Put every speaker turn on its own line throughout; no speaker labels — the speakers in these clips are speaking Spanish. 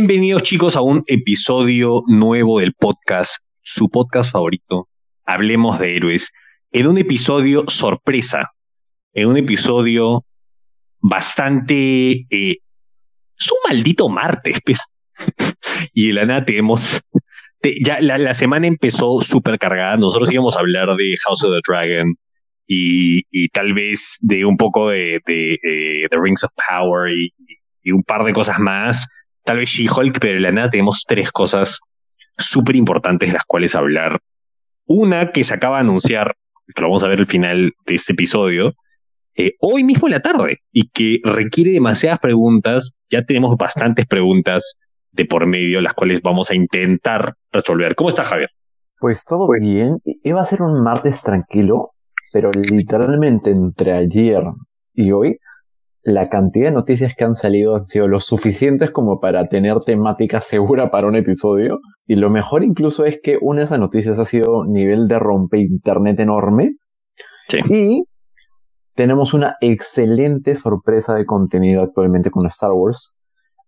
Bienvenidos chicos a un episodio nuevo del podcast, su podcast favorito, Hablemos de Héroes, en un episodio sorpresa, en un episodio bastante... Eh, es un maldito martes, pues. y de la nada tenemos... ya la, semana empezó súper cargada, nosotros íbamos a hablar de House of the Dragon y, y tal vez de un poco de, de, eh, The Rings of Power y un par de cosas más tal vez She-Hulk, pero en la nada tenemos tres cosas súper importantes de las cuales hablar. Una que se acaba de anunciar, que lo vamos a ver al final de este episodio, eh, hoy mismo en la tarde, y que requiere demasiadas preguntas. Ya tenemos bastantes preguntas de por medio, las cuales vamos a intentar resolver. ¿Cómo está Javier?
Pues todo bien. Iba a ser un martes tranquilo, pero literalmente entre ayer y hoy la cantidad de noticias que han salido han sido lo suficientes como para tener temática segura para un episodio. Y lo mejor incluso es que una de esas noticias ha sido nivel de rompe internet enorme.
Sí.
Y tenemos una excelente sorpresa de contenido actualmente con Star Wars.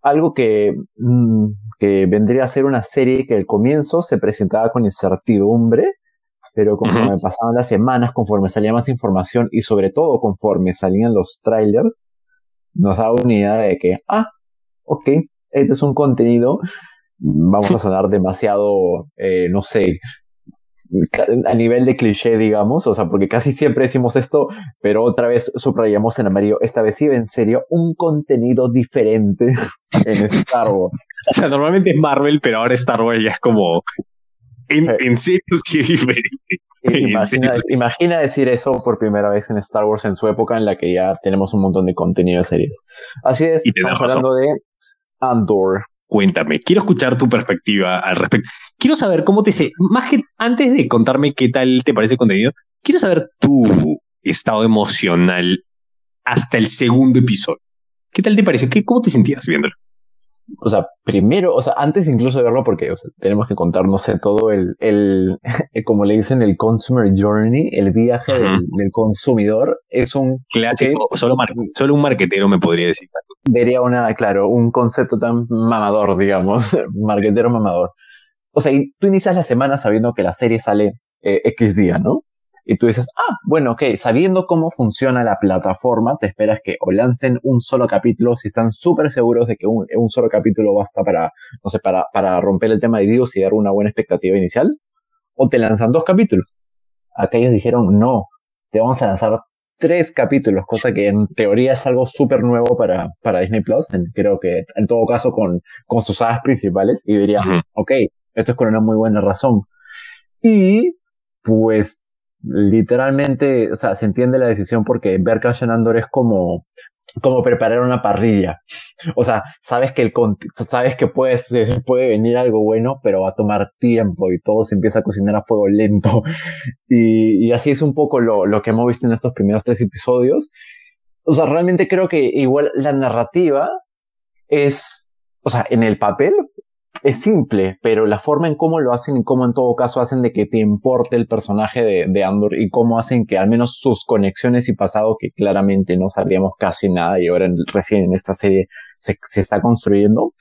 Algo que, mm, que vendría a ser una serie que al comienzo se presentaba con incertidumbre, pero conforme pasaban las semanas, conforme salía más información y sobre todo conforme salían los trailers, nos da una idea de que, ah, ok, este es un contenido, vamos a sonar demasiado, eh, no sé, a nivel de cliché, digamos, o sea, porque casi siempre decimos esto, pero otra vez subrayamos en amarillo, esta vez sí en serio, un contenido diferente en Star Wars.
o sea, normalmente es Marvel, pero ahora Star Wars ya es como, en, eh. en serio sí es diferente.
Imagina, decir eso por primera vez en Star Wars en su época en la que ya tenemos un montón de contenido de series. Así es, estamos hablando de Andor.
Cuéntame, quiero escuchar tu perspectiva al respecto. Quiero saber cómo te sé, más que antes de contarme qué tal te parece el contenido, quiero saber tu estado emocional hasta el segundo episodio. ¿Qué tal te pareció? ¿Qué, ¿Cómo te sentías viéndolo?
O sea, primero, o sea, antes incluso de verlo, porque o sea, tenemos que contar, no sé, todo el, el, como le dicen, el consumer journey, el viaje del, consumidor, es un
clásico, solo, solo un marquetero me podría decir.
Vería una, claro, un concepto tan mamador, digamos, marquetero mamador. O sea, y tú inicias la semana sabiendo que la serie sale eh, X día, ¿no? Y tú dices, ah, bueno, ok, sabiendo cómo funciona la plataforma, te esperas que o lancen un solo capítulo, si están súper seguros de que un, un, solo capítulo basta para, no sé, para, para romper el tema de Dios y dar una buena expectativa inicial, o te lanzan dos capítulos. Acá ellos dijeron, no, te vamos a lanzar tres capítulos, cosa que en teoría es algo súper nuevo para, para Disney Plus, creo que en todo caso con, con sus hadas principales, y diría, ok, esto es con una muy buena razón. Y pues literalmente, o sea, se entiende la decisión porque ver Cash Andor es como, como preparar una parrilla. O sea, sabes que el, sabes que puede, puede venir algo bueno, pero va a tomar tiempo y todo se empieza a cocinar a fuego lento. Y, y así es un poco lo, lo que hemos visto en estos primeros tres episodios. O sea, realmente creo que igual la narrativa es, o sea, en el papel es simple, pero la forma en cómo lo hacen y cómo en todo caso hacen de que te importe el personaje de, de, Andor y cómo hacen que al menos sus conexiones y pasado, que claramente no sabíamos casi nada y ahora recién en esta serie se, se, está construyendo,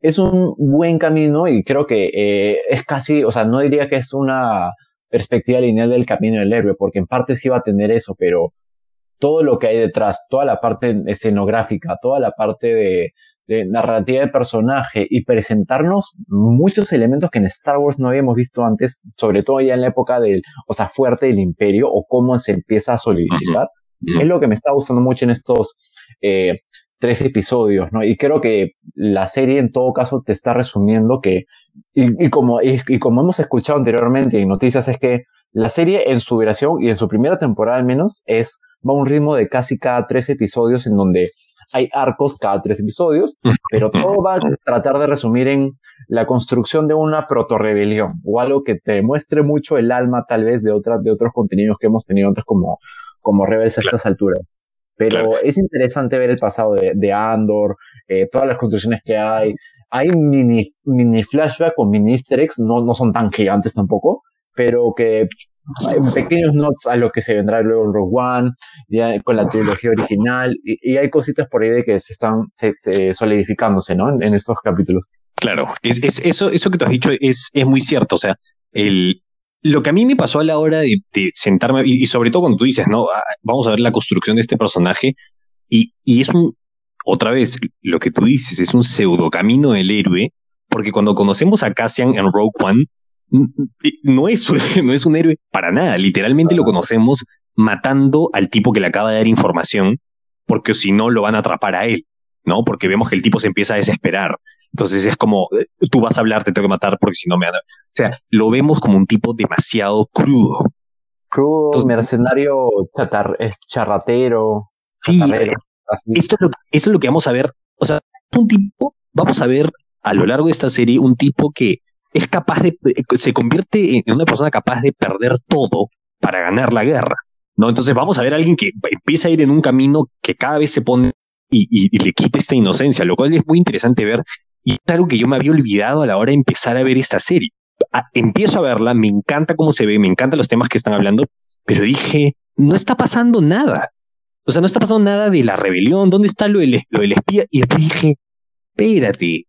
es un buen camino y creo que eh, es casi, o sea, no diría que es una perspectiva lineal del camino del héroe, porque en parte sí va a tener eso, pero todo lo que hay detrás, toda la parte escenográfica, toda la parte de, de narrativa de personaje y presentarnos muchos elementos que en Star Wars no habíamos visto antes, sobre todo ya en la época del, o sea, fuerte del imperio o cómo se empieza a solidificar. Es lo que me está gustando mucho en estos eh, tres episodios, ¿no? Y creo que la serie en todo caso te está resumiendo que, y, como, y, como hemos escuchado anteriormente en noticias, es que la serie en su duración y en su primera temporada al menos es, va a un ritmo de casi cada tres episodios en donde hay arcos cada tres episodios, pero todo va a tratar de resumir en la construcción de una proto-rebelión o algo que te muestre mucho el alma tal vez de otras, de otros contenidos que hemos tenido antes como, como Rebels a estas alturas. Pero es interesante ver el pasado de, de Andor, eh, todas las construcciones que hay. Hay mini, mini flashback o mini easter eggs, no, no son tan gigantes tampoco, pero que pequeños notes a lo que se vendrá luego en Rogue One, ya con la trilogía original, y, hay cositas por ahí de que se están solidificándose, ¿no? En, estos capítulos.
Claro, es, eso, eso que tú has dicho es, es muy cierto, o sea, el, lo que a mí me pasó a la hora de, sentarme, y, sobre todo cuando tú dices, no, ah, vamos a ver la construcción de este personaje, y, y es un, otra vez, lo que tú dices, es un pseudo camino del héroe, porque cuando conocemos a Cassian en Rogue One, no es, no es un héroe para nada, literalmente lo conocemos matando al tipo que le acaba de dar información, porque si no lo van a atrapar a él, ¿no? Porque vemos que el tipo se empieza a desesperar. Entonces es como, eh, tú vas a hablar, te tengo que matar porque si no me van a... O sea, lo vemos como un tipo demasiado crudo.
Crudo, mercenario, chatar, es charratero.
Sí, esto, es lo, es lo que vamos a ver. O sea, un tipo, vamos a ver a lo largo de esta serie, un tipo que es capaz de, se convierte en una persona capaz de perder todo para ganar la guerra. ¿no? Entonces vamos a ver a alguien que empieza a ir en un camino que cada vez se pone y, y, le quita esta inocencia, lo cual es muy interesante ver y es algo que yo me había olvidado a la hora de empezar a ver esta serie. empiezo a verla, me encanta cómo se ve, me encantan los temas que están hablando, pero dije, no está pasando nada. O sea, no está pasando nada de la rebelión, ¿dónde está lo del, lo del espía? Y dije, espérate,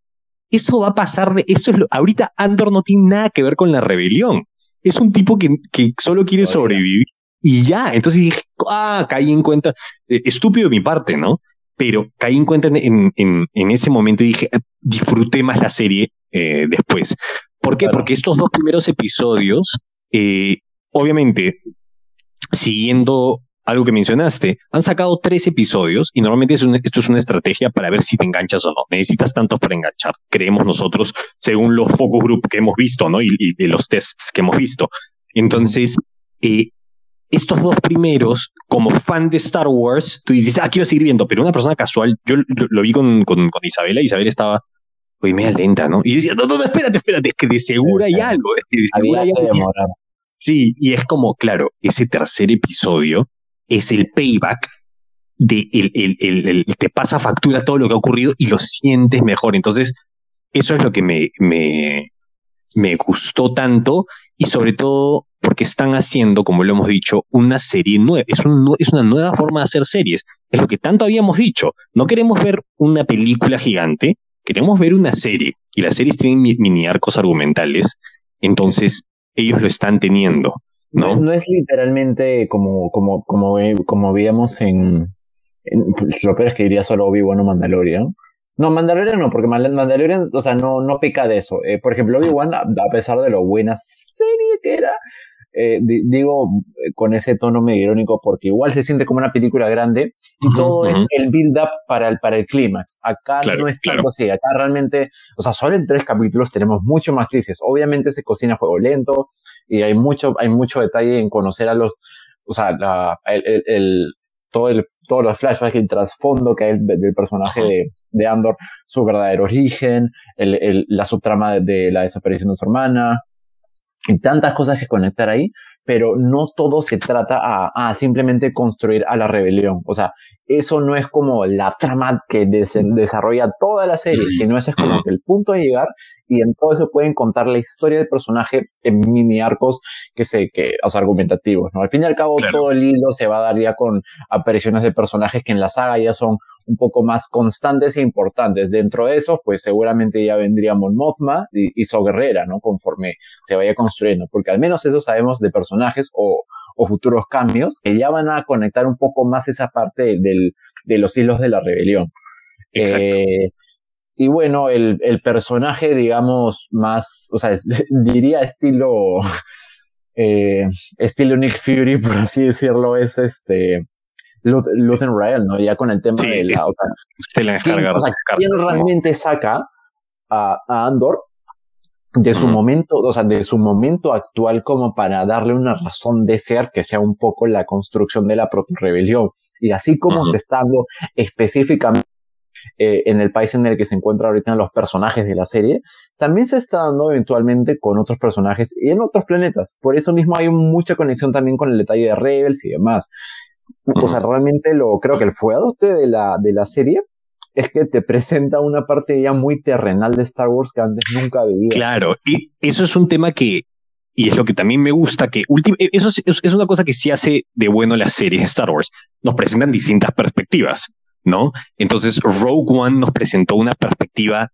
eso va a pasar de, eso es lo, ahorita Andor no tiene nada que ver con la rebelión. Es un tipo que, que solo quiere sobrevivir y ya. Entonces dije, ah, caí en cuenta, eh, estúpido de mi parte, ¿no? pero caí en cuenta en, en, en ese momento y dije, ah, disfruté más la serie eh, después. ¿Por qué? Porque estos dos primeros episodios, eh, obviamente, siguiendo algo que mencionaste, han sacado tres episodios y normalmente es esto es una estrategia para ver si te enganchas o no. Necesitas tantos para enganchar, creemos nosotros, según los focus group que hemos visto, ¿no? Y, y, los tests que hemos visto. Entonces, eh, estos dos primeros, como fan de Star Wars, tú dices, ah, quiero seguir viendo, pero una persona casual, yo lo, vi con, con, con, Isabela, Isabel estaba, oye, media lenta, ¿no? Y yo decía, no, no, no, espérate, espérate, es que de seguro hay algo, es que de seguro hay algo. Sí, y es como, claro, ese tercer episodio es el payback de el, el, el, el, te pasa factura todo lo que ha ocurrido y lo sientes mejor. Entonces, eso es lo que me, me, me gustó tanto y sobre todo porque están haciendo, como lo hemos dicho, una serie nueva. Es, un, es una nueva forma de hacer series. Es lo que tanto habíamos dicho. No queremos ver una película gigante, queremos ver una serie. Y las series tienen mini arcos argumentales. Entonces, ellos lo están teniendo. ¿No?
No, es literalmente como, como, como, como veíamos en, pues, lo peor es que diría solo Obi-Wan o Mandalorian. No, Mandalorian no, porque Mandalorian, o sea, no, no peca de eso. Eh, por ejemplo, Obi-Wan, a pesar de lo buena serie que era, eh, digo con ese tono medio irónico porque igual se siente como una película grande y todo es el build-up para el, para el clímax. Acá no es tanto así, acá realmente, o sea, solo en tres capítulos tenemos mucho más dices. Obviamente se cocina a fuego lento y hay mucho, hay mucho detalle en conocer a los, o sea, el, el, todo el, todos los flashbacks y el trasfondo que hay del personaje de, de, Andor, su verdadero origen, el, el, la subtrama de, de la desaparición de su hermana, y tantas cosas que conectar ahí, pero no todo se trata a, simplemente construir a la rebelión. O sea, eso no es como la trama que desarrolla toda la serie, sino ese es como que el punto de llegar y entonces pueden contar la historia del personaje en mini arcos que se, que, o sea, argumentativos, ¿no? Al fin y al cabo, todo el hilo se va a dar ya con apariciones de personajes que en la saga ya son un poco más constantes e importantes. Dentro de eso, pues seguramente ya vendría Mon Mothma y, y So Guerrera, ¿no? Conforme se vaya construyendo, porque al menos eso sabemos de personajes o, o futuros cambios que ya van a conectar un poco más esa parte del, de los hilos de la rebelión. Eh, y bueno, el, el, personaje, digamos, más, o sea, diría estilo, eh, estilo Nick Fury, por así decirlo, es este, Luthen Rael, ¿no? Ya con el tema de la, o sea, ¿quién, realmente saca a, a Andor de su momento, o sea, de su momento actual como para darle una razón de ser que sea un poco la construcción de la propia rebelión. Y así como se está dando específicamente eh, en el país en el que se encuentran ahorita los personajes de la serie, también se está dando eventualmente con otros personajes y en otros planetas. Por eso mismo hay mucha conexión también con el detalle de Rebels y demás. O sea, realmente lo creo que el fuerte de la, de la serie es que te presenta una parte ya muy terrenal de Star Wars que antes nunca veía.
Claro, y eso es un tema que y es lo que también me gusta, que e, eso es, una cosa que sí hace de bueno las series de Star Wars. Nos presentan distintas perspectivas, ¿no? Entonces, Rogue One nos presentó una perspectiva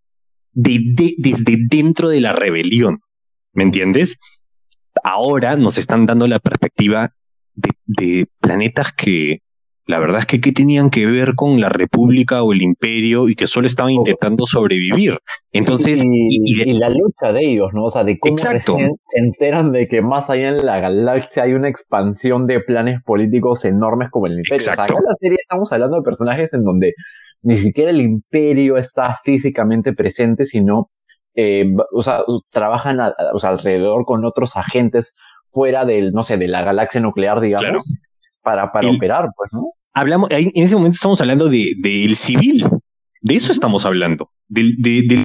de, desde dentro de la rebelión, ¿me entiendes? Ahora nos están dando la perspectiva de planetas que la verdad es que qué tenían que ver con la República o el Imperio y que solo estaban intentando sobrevivir. Entonces,
y, la lucha de ellos, ¿no? O sea, de cómo se enteran de que más allá en la galaxia hay una expansión de planes políticos enormes como el Imperio. O sea, acá en la serie estamos hablando de personajes en donde ni siquiera el Imperio está físicamente presente, sino, eh, o sea, trabajan o sea, alrededor con otros agentes fuera del, no sé, de la galaxia nuclear, digamos para, para operar, pues, ¿no?
Hablamos, en ese momento estamos hablando del de, civil, de eso estamos hablando. Del, de,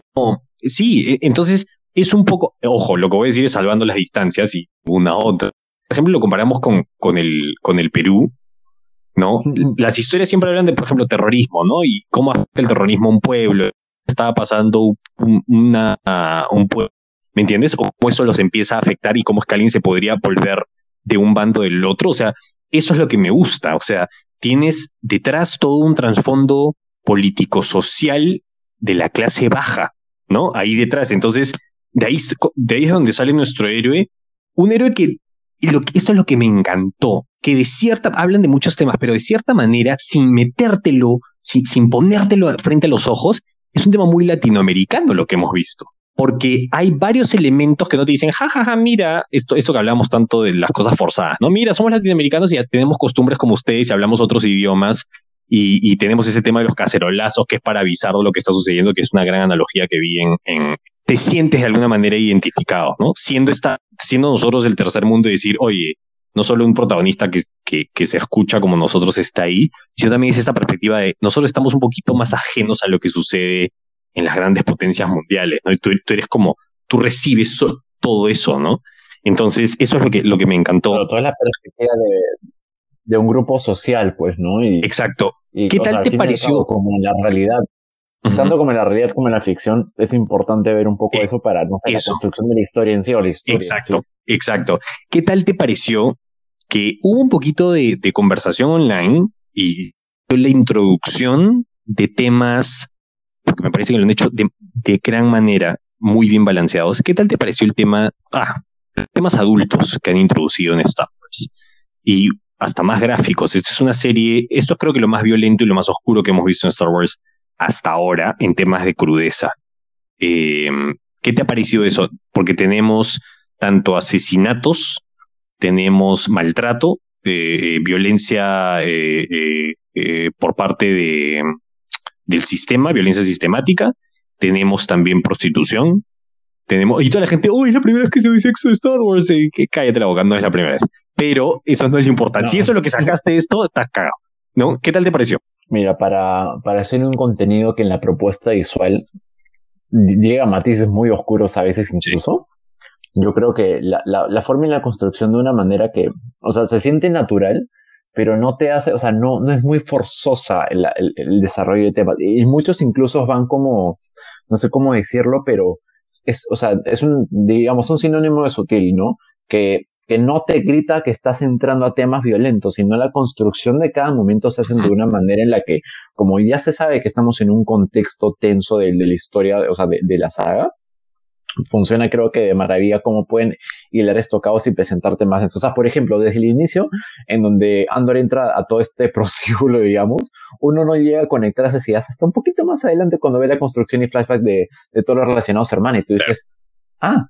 sí, e, entonces es un poco, ojo, lo que voy a decir es salvando las distancias y una otra. Por ejemplo, lo comparamos con, con, el, con el Perú, ¿no? Las historias siempre hablan de, por ejemplo, terrorismo, ¿no? Y cómo afecta el terrorismo a un pueblo. Estaba pasando un, una, un pueblo, ¿me entiendes? O cómo eso los empieza a afectar y cómo es que alguien se podría volver de un bando del otro. O sea, eso es lo que me gusta. O sea, tienes detrás todo un trasfondo político-social de la clase baja, ¿no? Ahí detrás. Entonces, de ahí, de ahí es donde sale nuestro héroe. Un héroe que, esto es lo que me encantó, que de cierta, hablan de muchos temas, pero de cierta manera, sin metértelo, sin, sin ponértelo frente a los ojos, es un tema muy latinoamericano lo que hemos visto porque hay varios elementos que no te dicen, jajaja, ja, ja, mira, esto, esto que hablamos tanto de las cosas forzadas, ¿no? Mira, somos latinoamericanos y ya tenemos costumbres como ustedes y hablamos otros idiomas y, tenemos ese tema de los cacerolazos que es para avisar de lo que está sucediendo, que es una gran analogía que vi en, te sientes de alguna manera identificado, ¿no? Siendo, esta, siendo nosotros el tercer mundo y decir, oye, no solo un protagonista que, que, que, se escucha como nosotros está ahí, sino también es esta perspectiva de nosotros estamos un poquito más ajenos a lo que sucede en las grandes potencias mundiales, ¿no? Y tú, eres como, tú recibes todo eso, ¿no? Entonces, eso es lo que, lo que me encantó.
Pero toda la perspectiva de, de un grupo social, pues, ¿no?
Y, Exacto. ¿Qué tal te pareció?
Como en la realidad. Tanto como en la realidad como en la ficción, es importante ver un poco eh, eso para, no sé, la construcción de la historia en sí o la historia.
Exacto, exacto. ¿Qué tal te pareció que hubo un poquito de, de conversación online y la introducción de temas porque me parece que lo han hecho de, gran manera, muy bien balanceados. ¿Qué tal te pareció el tema, ah, temas adultos que han introducido en Star Wars? Y hasta más gráficos. Esto es una serie, esto es creo que lo más violento y lo más oscuro que hemos visto en Star Wars hasta ahora en temas de crudeza. Em, ¿Qué te ha parecido eso? Porque tenemos tanto asesinatos, tenemos maltrato, eh, violencia eh, eh, por parte de, del sistema, violencia sistemática, tenemos también prostitución, tenemos, y toda la gente, uy, es la primera vez que se ve sexo de Star Wars, que cállate la boca, no es la primera vez. Pero eso no es lo importante. Si eso es lo que sacaste de esto, estás cagado. ¿No? ¿Qué tal te pareció?
Mira, para, para hacer un contenido que en la propuesta visual llega a matices muy oscuros a veces incluso, yo creo que la, la, la forma y la construcción de una manera que, o sea, se siente natural, pero no te hace, o sea, no, no es muy forzosa el, el, desarrollo de temas. Y muchos incluso van como, no sé cómo decirlo, pero es, o sea, es un, digamos, un sinónimo de sutil, ¿no? Que, que no te grita que estás entrando a temas violentos, sino la construcción de cada momento se hace de una manera en la que, como ya se sabe que estamos en un contexto tenso de, de la historia, o sea, de, de la saga, funciona creo que de maravilla cómo pueden hilar estos cabos y presentarte más. O sea, por ejemplo, desde el inicio, en donde Andor entra a todo este prostíbulo, digamos, uno no llega a conectar esas ideas hasta un poquito más adelante cuando ve la construcción y flashback de, de todos los relacionados hermanos y tú dices, ah,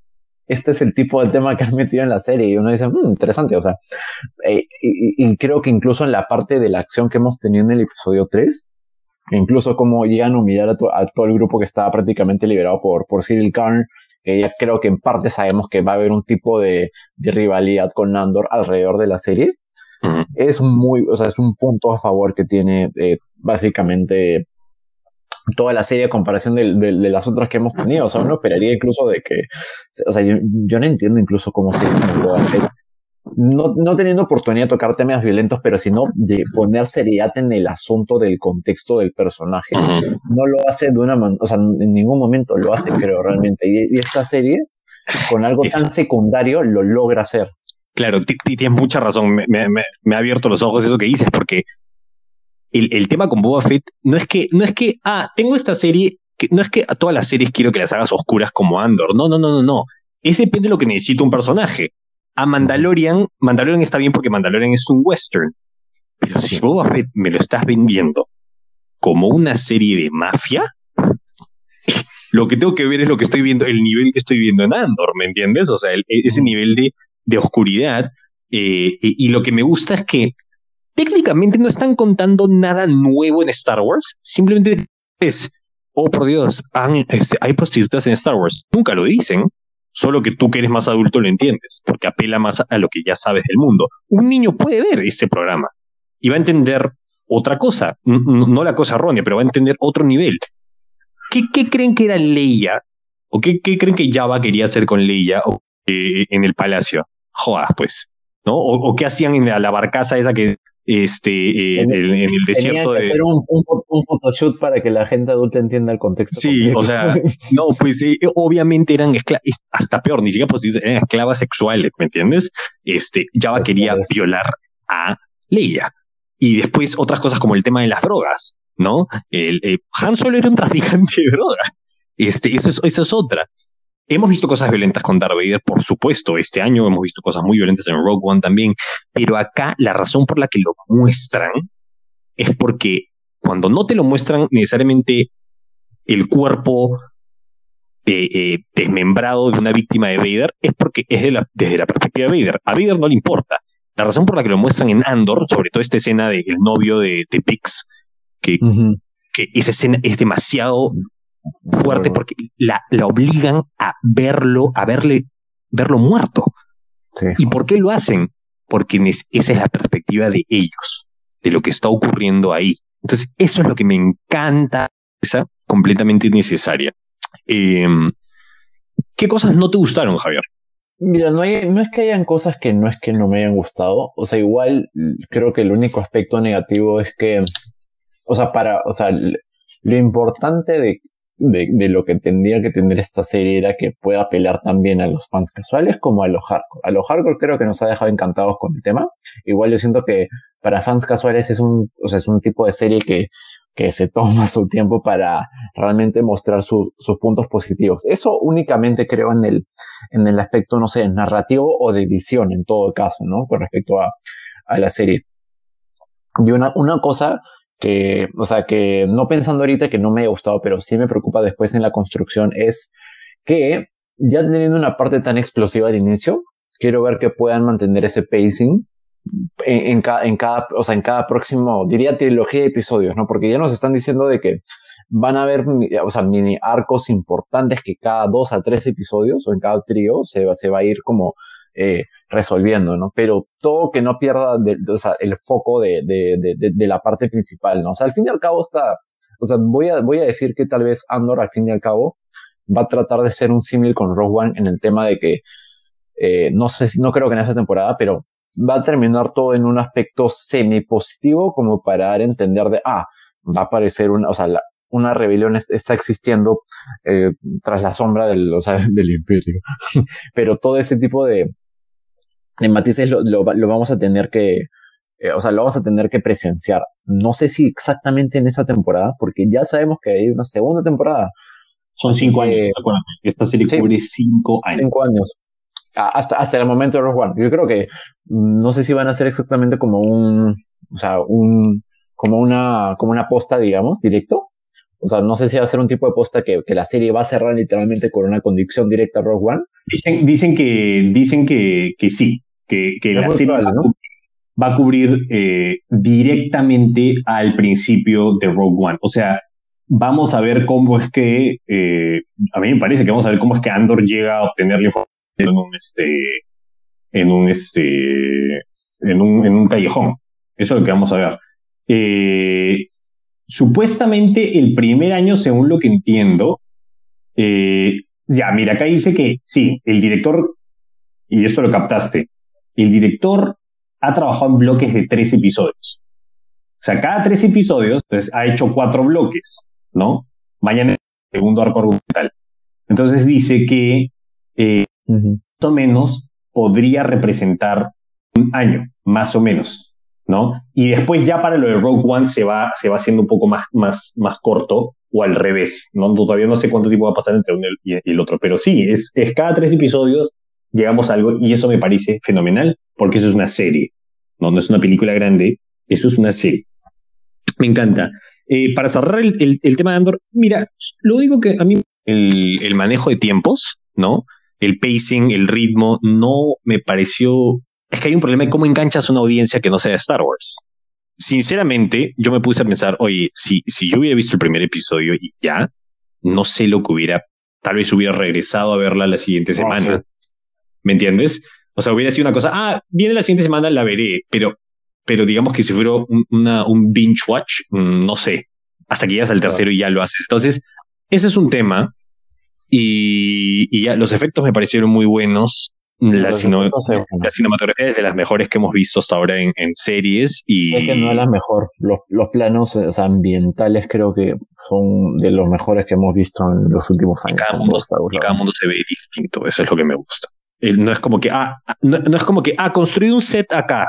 este es el tipo de tema que han metido en la serie y uno dice, mmm, interesante, o sea, eh, y, creo que incluso en la parte de la acción que hemos tenido en el episodio 3, incluso como llegan a humillar a, a, todo el grupo que estaba prácticamente liberado por, por Cyril Karn, que ya creo que en parte sabemos que va a haber un tipo de, de rivalidad con Nandor alrededor de la serie. Es muy, o sea, es un punto a favor que tiene eh, básicamente toda la serie a comparación de, de, las otras que hemos tenido. O sea, uno esperaría incluso de que, o sea, yo, no entiendo incluso cómo se no, no teniendo oportunidad de tocar temas violentos, pero sino de poner seriedad en el asunto del contexto del personaje. No lo hace de una manera, o sea, en ningún momento lo hace, creo, realmente. Y, esta serie con algo tan secundario lo logra hacer.
Claro, tienes mucha razón. Me, ha abierto los ojos eso que dices, porque el, tema con Boba Fett no es que, no es que, ah, tengo esta serie, que, no es que a todas las series quiero que las hagas oscuras como Andor. No, no, no, no, no. Ese depende de lo que necesita un personaje. A Mandalorian, Mandalorian está bien porque Mandalorian es un western. Pero si Boba Fett me lo estás vendiendo como una serie de mafia, lo que tengo que ver es lo que estoy viendo, el nivel que estoy viendo en Andor, ¿me entiendes? O sea, ese nivel de, de oscuridad. Eh, y, lo que me gusta es que técnicamente no están contando nada nuevo en Star Wars, simplemente es, oh por Dios, este, hay prostitutas en Star Wars. Nunca lo dicen, solo que tú que eres más adulto lo entiendes, porque apela más a lo que ya sabes del mundo. Un niño puede ver ese programa y va a entender otra cosa, no la cosa errónea, pero va a entender otro nivel. ¿Qué, creen que era Leia? ¿O qué, creen que Java quería hacer con Leia eh, en el palacio? Jodas, pues. ¿No? O, qué hacían en la, barcaza esa que este eh, en, el desierto
que hacer un, un, photoshoot para que la gente adulta entienda el contexto.
Sí, o sea, no, pues eh, obviamente eran esclavas, hasta peor, ni siquiera eran esclavas sexuales, ¿me entiendes? Este, Java quería violar a Leia. Y después otras cosas como el tema de las drogas, ¿no? El, eh, Han Solo era un traficante de drogas. Este, eso, es, eso es otra. Hemos visto cosas violentas con Darth Vader, por supuesto. Este año hemos visto cosas muy violentas en Rogue One también. Pero acá la razón por la que lo muestran es porque cuando no te lo muestran necesariamente el cuerpo eh, desmembrado de una víctima de Vader, es porque es desde la perspectiva de Vader. A Vader no le importa. La razón por la que lo muestran en Andor, sobre todo esta escena del novio de, de Pix, que, que esa escena es demasiado fuerte porque la, la obligan a verlo, a verle, verlo muerto. ¿Y por qué lo hacen? Porque esa es la perspectiva de ellos, de lo que está ocurriendo ahí. Entonces, eso es lo que me encanta, esa completamente necesaria. Em, ¿Qué cosas no te gustaron, Javier?
Mira, no, hay, no es que hayan cosas que no es que no me hayan gustado. O sea, igual creo que el único aspecto negativo es que, o sea, para, o sea, lo importante de, de, lo que tendría que tener esta serie era que pueda apelar también a los fans casuales como a los hardcore. A los hardcore creo que nos ha dejado encantados con el tema. Igual yo siento que para fans casuales es un, o sea, es un tipo de serie que que se toma su tiempo para realmente mostrar sus puntos positivos. Eso únicamente creo en el, en el aspecto, no sé, narrativo o de edición en todo caso, ¿no? Con respecto a, a la serie. Y una, una cosa que, o sea, que no pensando ahorita que no me ha gustado, pero sí me preocupa después en la construcción es que ya teniendo una parte tan explosiva al inicio, quiero ver que puedan mantener ese pacing en, cada, en cada, o sea, en cada próximo, diría trilogía de episodios, ¿no? Porque ya nos están diciendo de que van a haber, o sea, mini arcos importantes que cada dos a tres episodios o en cada trío se va, se va a ir como eh, resolviendo, ¿no? Pero todo que no pierda el foco de, la parte principal, ¿no? O sea, al fin y al cabo está, o sea, voy a, voy a decir que tal vez Andor al fin y al cabo va a tratar de ser un símil con Rogue One en el tema de que, eh, no sé, no creo que en esta temporada, pero va a terminar todo en un aspecto semi positivo como para dar a entender de, ah, va a aparecer una, o sea, una rebelión está existiendo eh, tras la sombra del, o sea, del imperio. Pero todo ese tipo de, de matices lo, lo, vamos a tener que, eh, o sea, lo vamos a tener que presenciar. No sé si exactamente en esa temporada, porque ya sabemos que hay una segunda temporada.
Son cinco años, acuérdate. Esta serie cubre cinco años.
Cinco años hasta, hasta el momento de Rogue One. Yo creo que mm, no sé si van a ser exactamente como un, o sea, un, como una, como una posta, digamos, directo. O sea, no sé si va a ser un tipo de posta que, que la serie va a cerrar literalmente con una conducción directa a Rogue One.
Dicen, dicen que, dicen que, que sí, que, que la serie va, a cubrir eh, directamente al principio de Rogue One. O sea, vamos a ver cómo es que, eh, a mí me parece que vamos a ver cómo es que Andor llega a obtener la información en un este en un este en un, en un callejón. Eso es lo que vamos a ver. Eh, supuestamente el primer año, según lo que entiendo, eh, ya, mira, acá dice que sí, el director, y esto lo captaste, el director ha trabajado en bloques de tres episodios. O sea, cada tres episodios, pues, ha hecho cuatro bloques, ¿no? Mañana el segundo arco argumental. Entonces dice que eh, más o menos podría representar un año, más o menos, ¿no? Y después ya para lo de Rogue One se va, se va haciendo un poco más, más, más corto, o al revés, ¿no? Todavía no sé cuánto tiempo va a pasar entre uno y el otro, pero sí, es, es cada tres episodios llegamos a algo y eso me parece fenomenal, porque eso es una serie, ¿no? No es una película grande, eso es una serie. Me encanta. Eh, para cerrar el, el, tema de Andor, mira, lo digo que a mí el, el manejo de tiempos, ¿no? El pacing, el ritmo, no me pareció es que hay un problema de cómo enganchas una audiencia que no sea de Star Wars. Sinceramente, yo me puse a pensar, oye, si, si yo hubiera visto el primer episodio y ya, no sé lo que hubiera, tal vez hubiera regresado a verla la siguiente semana. ¿Me entiendes? O sea, hubiera sido una cosa, ah, viene la siguiente semana, la veré, pero, pero digamos que si fuera un, una, un binge watch, mm, no sé, hasta que llegas al tercero y ya lo haces. Entonces, ese es un tema y, y ya los efectos me parecieron muy buenos. La, cinematografía es de las mejores que hemos visto hasta ahora en, en series y...
Es que no es la mejor. Los, los planos ambientales creo que son de los mejores que hemos visto en los últimos años.
Cada mundo, cada mundo se ve distinto, eso es lo que me gusta. No es como que, ah, no, es como que, ah, construí un set acá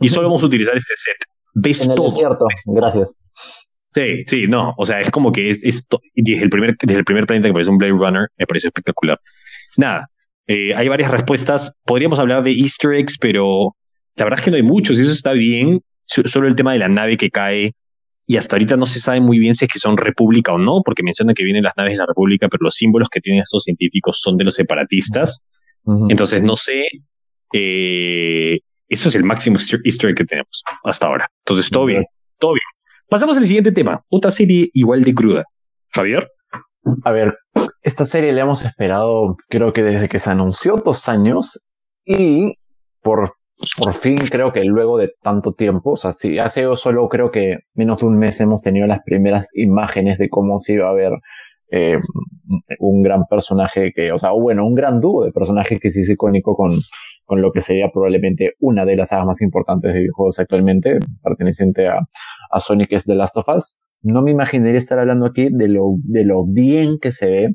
y solo vamos a utilizar este set. Ves
en el
todo.
Desierto. Gracias.
Sí, sí, no, o sea, es como que es, es desde, el primer, desde el primer planeta que parece un Blade Runner, me parece espectacular. Nada, eh, hay varias respuestas. Podríamos hablar de easter eggs, pero la verdad es que no hay muchos y eso está bien. Solo el tema de la nave que cae y hasta ahorita no se sabe muy bien si es que son república o no, porque mencionan que vienen las naves de la república, pero los símbolos que tienen estos científicos son de los separatistas. Entonces no sé. Eh, eso es el máximo easter egg que tenemos hasta ahora. Entonces todo bien, todo bien. Pasamos al siguiente tema. Otra serie igual de cruda. Javier.
A ver, esta serie la hemos esperado, creo que desde que se anunció dos años y por, por fin creo que luego de tanto tiempo, o sea, si hace solo creo que menos de un mes hemos tenido las primeras imágenes de cómo se iba a ver eh, un gran personaje que, o sea, bueno, un gran dúo de personajes que sí es icónico con, con lo que sería probablemente una de las sagas más importantes de videojuegos actualmente, perteneciente a, a Sonic, es The Last of Us. No me imaginaría estar hablando aquí de lo, de lo bien que se ve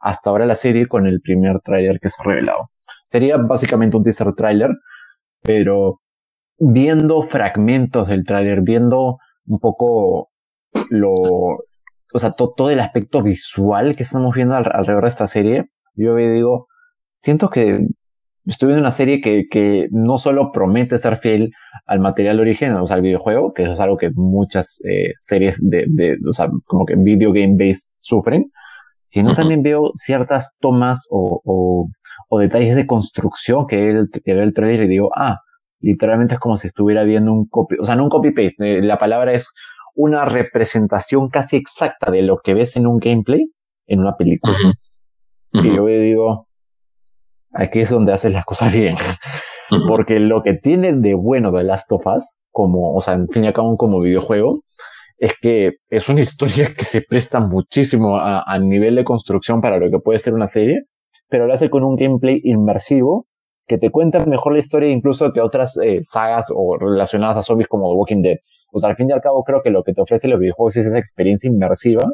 hasta ahora la serie con el primer tráiler que se ha revelado. Sería básicamente un teaser tráiler, pero viendo fragmentos del tráiler, viendo un poco lo, o sea, todo el aspecto visual que estamos viendo alrededor de esta serie, yo digo, siento que estoy viendo una serie que, que no solo promete ser fiel al material origen, o sea, al videojuego, que eso es algo que muchas eh, series de, de, o sea, como que video game based sufren, sino también veo ciertas tomas o, o, o, detalles de construcción que, el, que veo el trailer y digo, ah, literalmente es como si estuviera viendo un copy, o sea, no un copy paste, eh, la palabra es una representación casi exacta de lo que ves en un gameplay en una película. Y yo digo, aquí es donde haces las cosas bien. Porque lo que tiene de bueno de Last of Us, como, o sea, en fin y al cabo como videojuego, es que es una historia que se presta muchísimo a, nivel de construcción para lo que puede ser una serie, pero lo hace con un gameplay inmersivo que te cuenta mejor la historia incluso que otras eh, sagas o relacionadas a zombies como The Walking Dead. O sea, al fin y al cabo creo que lo que te ofrece los videojuegos es esa experiencia inmersiva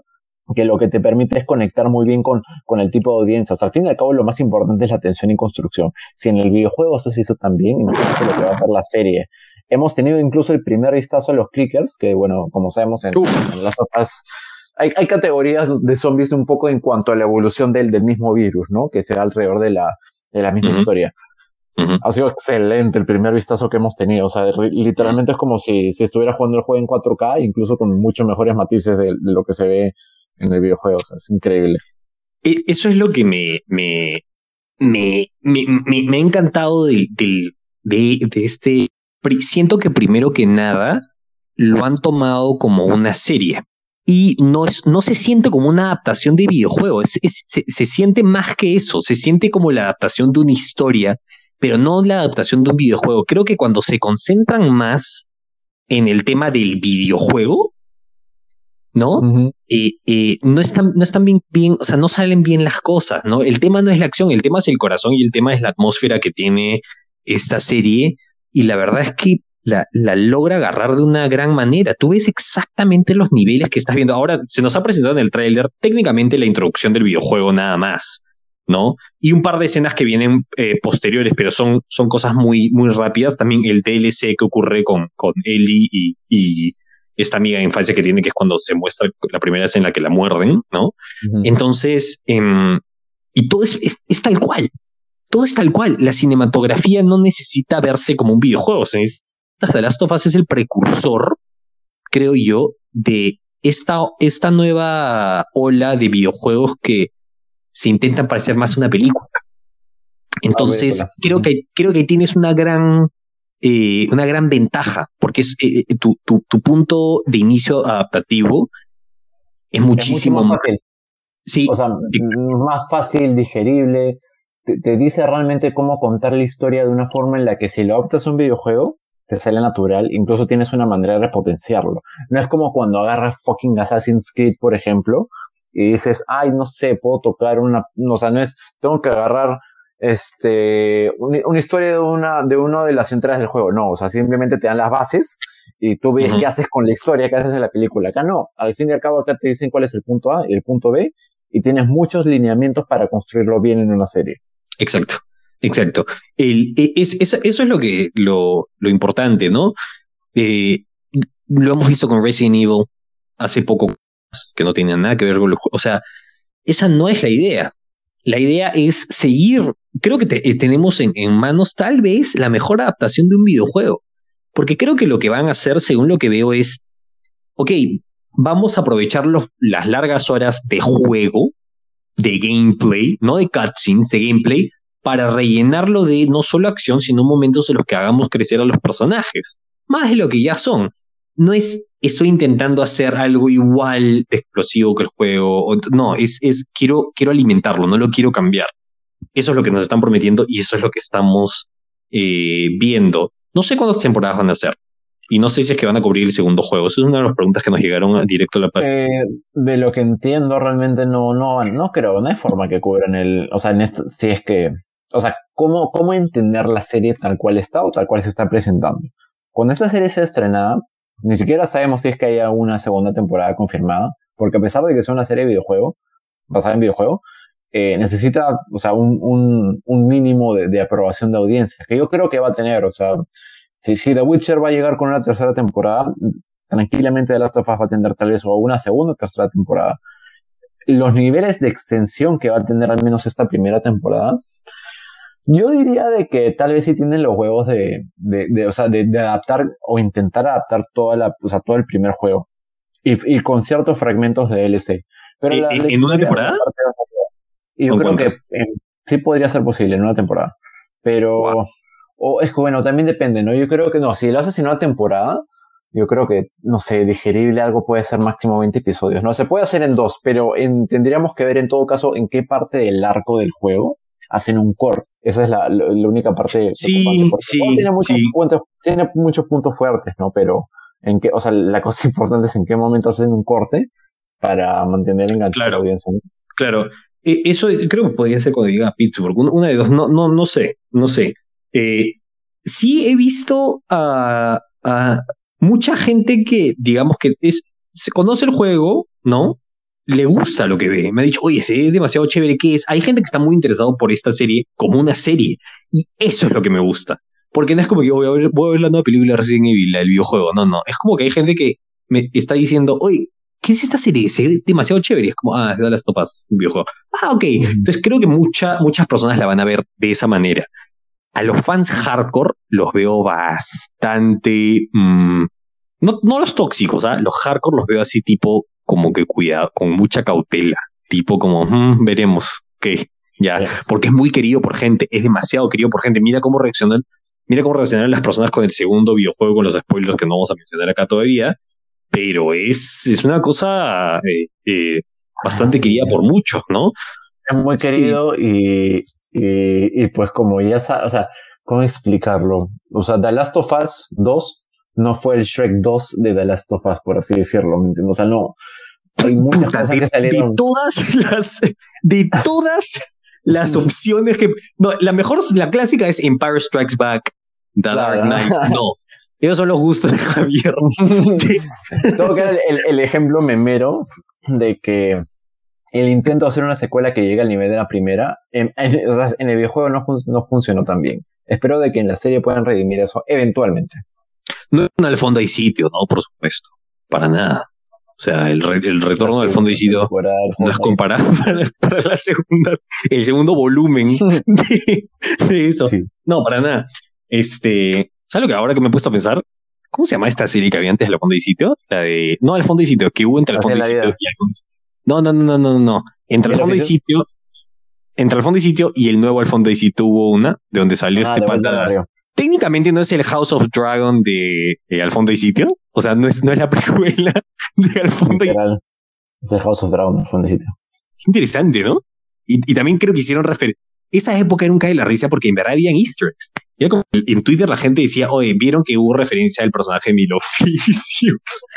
que lo que te permite es conectar muy bien con, con el tipo de audiencias. Al fin y al cabo, lo más importante es la atención y construcción. Si en el videojuego eso se hizo también, imagínate lo que va a ser la serie. Hemos tenido incluso el primer vistazo a los clickers, que bueno, como sabemos en, las otras, hay, hay, categorías de zombies un poco en cuanto a la evolución del, del mismo virus, ¿no? Que se da alrededor de la, de la misma historia. Ha sido excelente el primer vistazo que hemos tenido. O sea, literalmente es como si, si estuviera jugando el juego en 4K, incluso con muchos mejores matices de, de lo que se ve en el videojuego. O sea, es increíble.
E, eso es lo que me, me, me, me, me, ha encantado de, de, de, este. Siento que primero que nada lo han tomado como una serie. Y no, es, no se siente como una adaptación de videojuego, es, se, se, siente más que eso, se siente como la adaptación de una historia, pero no la adaptación de un videojuego. Creo que cuando se concentran más en el tema del videojuego, ¿no? no están, no están bien, bien, o sea, no salen bien las cosas, ¿no? El tema no es la acción, el tema es el corazón y el tema es la atmósfera que tiene esta serie. Y la verdad es que la, la logra agarrar de una gran manera. Tú ves exactamente los niveles que estás viendo. Ahora se nos ha presentado en el tráiler técnicamente la introducción del videojuego nada más. ¿No? Y un par de escenas que vienen eh, posteriores, pero son, son cosas muy, muy rápidas. También el DLC que ocurre con, con Ellie y, y esta amiga de infancia que tiene, que es cuando se muestra la primera vez en la que la muerden, ¿no? Entonces, em, y todo es, es, tal cual. Todo es tal cual. La cinematografía no necesita verse como un videojuego. O sea, The Last of Us es el precursor, creo yo, de esta, esta nueva ola de videojuegos que se intentan parecer más una película. Entonces, creo que, creo que tienes una gran, eh, una gran ventaja, porque es, eh, eh, tu, tu, tu, punto de inicio adaptativo es muchísimo
más fácil. Sí. O sea, más fácil, digerible. Te, dice realmente cómo contar la historia de una forma en la que si lo optas un videojuego, te sale natural, incluso tienes una manera de repotenciarlo. No es como cuando agarras fucking Assassin's Creed, por ejemplo, y dices, ay, no sé, puedo tocar una, o sea, no es, tengo que agarrar este, una, historia de una, de una de las entradas del juego. No, o sea, simplemente te dan las bases y tú ves qué haces con la historia, qué haces en la película. Acá no, al fin y al cabo acá te dicen cuál es el punto A y el punto B y tienes muchos lineamientos para construirlo bien en una serie.
Exacto, exacto. El, e, es, eso es lo que, lo, lo importante, ¿no? Eh, lo hemos visto con Resident Evil hace poco, que no tiene nada que ver con los O sea, esa no es la idea. La idea es seguir, creo que eh, tenemos en, manos tal vez la mejor adaptación de un videojuego, porque creo que lo que van a hacer, según lo que veo, es, ok, vamos a aprovechar las largas horas de juego, de gameplay, no de cutscenes, de gameplay, para rellenarlo de no solo acción, sino momentos en los que hagamos crecer a los personajes, más de lo que ya son. No es estoy intentando hacer algo igual de explosivo que el juego. no, es, es quiero, quiero alimentarlo, no lo quiero cambiar. Eso es lo que nos están prometiendo y eso es lo que estamos eh, viendo. No sé cuántas temporadas van a hacer. Y no sé si es que van a cubrir el segundo juego. Esa es una de las preguntas que nos llegaron directo a la página.
Eh, de lo que entiendo, realmente no, no, no creo, no hay forma que cubran el. O sea, en esto, si es que. O sea, ¿cómo, ¿cómo entender la serie tal cual está o tal cual se está presentando? Cuando esta serie se estrenada, ni siquiera sabemos si es que haya una segunda temporada confirmada, porque a pesar de que sea una serie de videojuego, basada en videojuego, eh, necesita, o sea, un, un, mínimo de, de, aprobación de audiencia, que yo creo que va a tener, o sea, si, si The Witcher va a llegar con una tercera temporada, tranquilamente The Last of Us va a tener tal vez o una segunda o tercera temporada. Los niveles de extensión que va a tener al menos esta primera temporada yo diría de que tal vez sí tienen los juegos de, de, de o sea, de, de, adaptar o intentar adaptar toda la, o sea, todo el primer juego. Y, y con ciertos fragmentos de DLC.
Pero la, ¿En, una temporada?
Y yo creo que sí podría ser posible en una temporada. Pero, o es que bueno, también depende, ¿no? Yo creo que no, si lo haces en una temporada, yo creo que, no sé, digerible algo puede ser máximo 20 episodios, ¿no? Se puede hacer en dos, pero en, tendríamos que ver en todo caso en qué parte del arco del juego hacen un core. Esa es la, la, única parte.
Sí, sí,
tiene muchos, Puntos, tiene muchos puntos fuertes, ¿no? Pero en qué, o sea, la cosa importante es en qué momento hacen un corte para mantener enganchada
claro,
la audiencia.
Claro. E, eso creo que podría ser cuando llega a Pittsburgh. Una de dos, no, no, no sé, no sé. Eh, sí he visto a, a mucha gente que, digamos que es, se conoce el juego, ¿no? Le gusta lo que ve. Me ha dicho, oye, es demasiado chévere que es. Hay gente que está muy interesado por esta serie como una serie. Y eso es lo que me gusta. Porque no es como que voy a ver, voy a ver la nueva película Resident Evil, el videojuego. No, no. Es como que hay gente que me está diciendo, oye, ¿qué es esta serie? Es demasiado chévere. Es como, ah, se da las topas, un videojuego. Ah, ok. Entonces creo que mucha, muchas personas la van a ver de esa manera. A los fans hardcore los veo bastante. Mmm, no, no los tóxicos, ¿ah? Los hardcore los veo así tipo como que cuidado, con mucha cautela, tipo como, mm, veremos qué, ya, porque es muy querido por gente, es demasiado querido por gente. Mira cómo reaccionan, mira cómo reaccionan las personas con el segundo videojuego, con los spoilers que no vamos a mencionar acá todavía, pero es, es una cosa eh, eh, bastante ah, querida por muchos, ¿no?
Es muy querido y, y, y, pues como ya sabes, o sea, ¿cómo explicarlo? O sea, The Last of Us 2 no fue el Shrek 2 de The Last of Us, por así decirlo, ¿me entiendes? O sea, no.
Hay muchas Puta, cosas de, que salieron. De todas las, de todas las opciones que. No, la mejor, la clásica es Empire Strikes Back, The Dark Knight. No. Esos son los gustos de Javier.
Todo que era el, el, ejemplo memero de que el intento de hacer una secuela que llegue al nivel de la primera, en, o sea, en el videojuego no, no funcionó tan bien. Espero de que en la serie puedan redimir eso eventualmente.
No en el fondo hay sitio, ¿no? Por supuesto. Para nada. O sea, el, el retorno del fondo sitio no es comparado para, la segunda, el segundo volumen de, eso. No, para nada. Este, ¿sabes lo que ahora que me he puesto a pensar? ¿Cómo se llama esta serie que había antes de la fondo de sitio? La de, no, el fondo de sitio, que hubo entre el fondo de sitio y el fondo No, no, no, no, no, no. Entre el fondo de sitio, entre el fondo de sitio y el nuevo al fondo de sitio hubo una, de donde salió ah, este pata técnicamente no es el House of Dragon de, Al fondo y sitio. O sea, no es, no es la precuela de Al fondo y sitio.
Es el House of Dragon de Al fondo y sitio.
Interesante, ¿no? Y, también creo que hicieron referencia. Esa época era un cae de la risa porque en verdad habían easter eggs. Ya como en Twitter la gente decía, oye, ¿vieron que hubo referencia al personaje de Miloficio?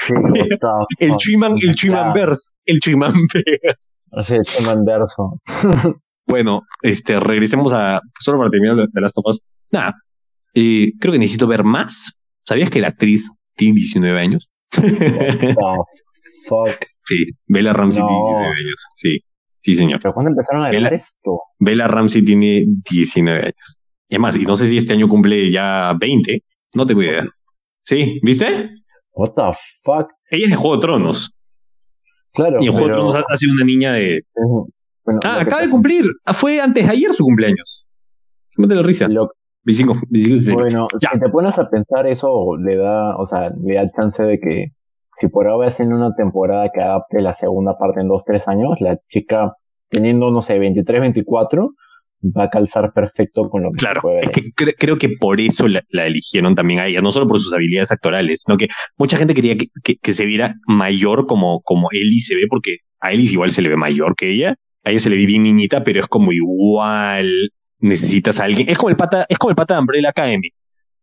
el Triman, el Triman Verse. El Triman
Verse. Sí, el Triman Verso.
bueno, este, regresemos a, solo para terminar de las tomas. Nada, eh, creo que necesito ver más. ¿Sabías que la actriz tiene 19 años?
fuck.
Sí, Bella Ramsey tiene 19 años. Sí, sí, señor.
¿Pero cuándo empezaron a grabar esto?
Bella Ramsey tiene 19 años. Y además, y no sé si este año cumple ya 20. No tengo idea. Sí, ¿viste?
What the fuck?
Ella es de Juego de Tronos.
Claro.
Y en Juego de Tronos ha, sido una niña de. ah, acaba de cumplir. Fue antes de ayer su cumpleaños. Me la risa.
Bueno, si te pones a pensar eso, le da, o sea, le da chance de que si por ahora en una temporada que adapte la segunda parte en dos, tres años, la chica teniendo, no sé, 23, 24, va a calzar perfecto con lo que
claro, es que creo que por eso la, eligieron también a ella, no solo por sus habilidades actorales, sino que mucha gente quería que, que, se viera mayor como, como Ellie se ve, porque a Ellie igual se le ve mayor que ella, a ella se le ve bien niñita, pero es como igual necesitas a alguien. Es como el pata, es como el pata de Umbrella Academy.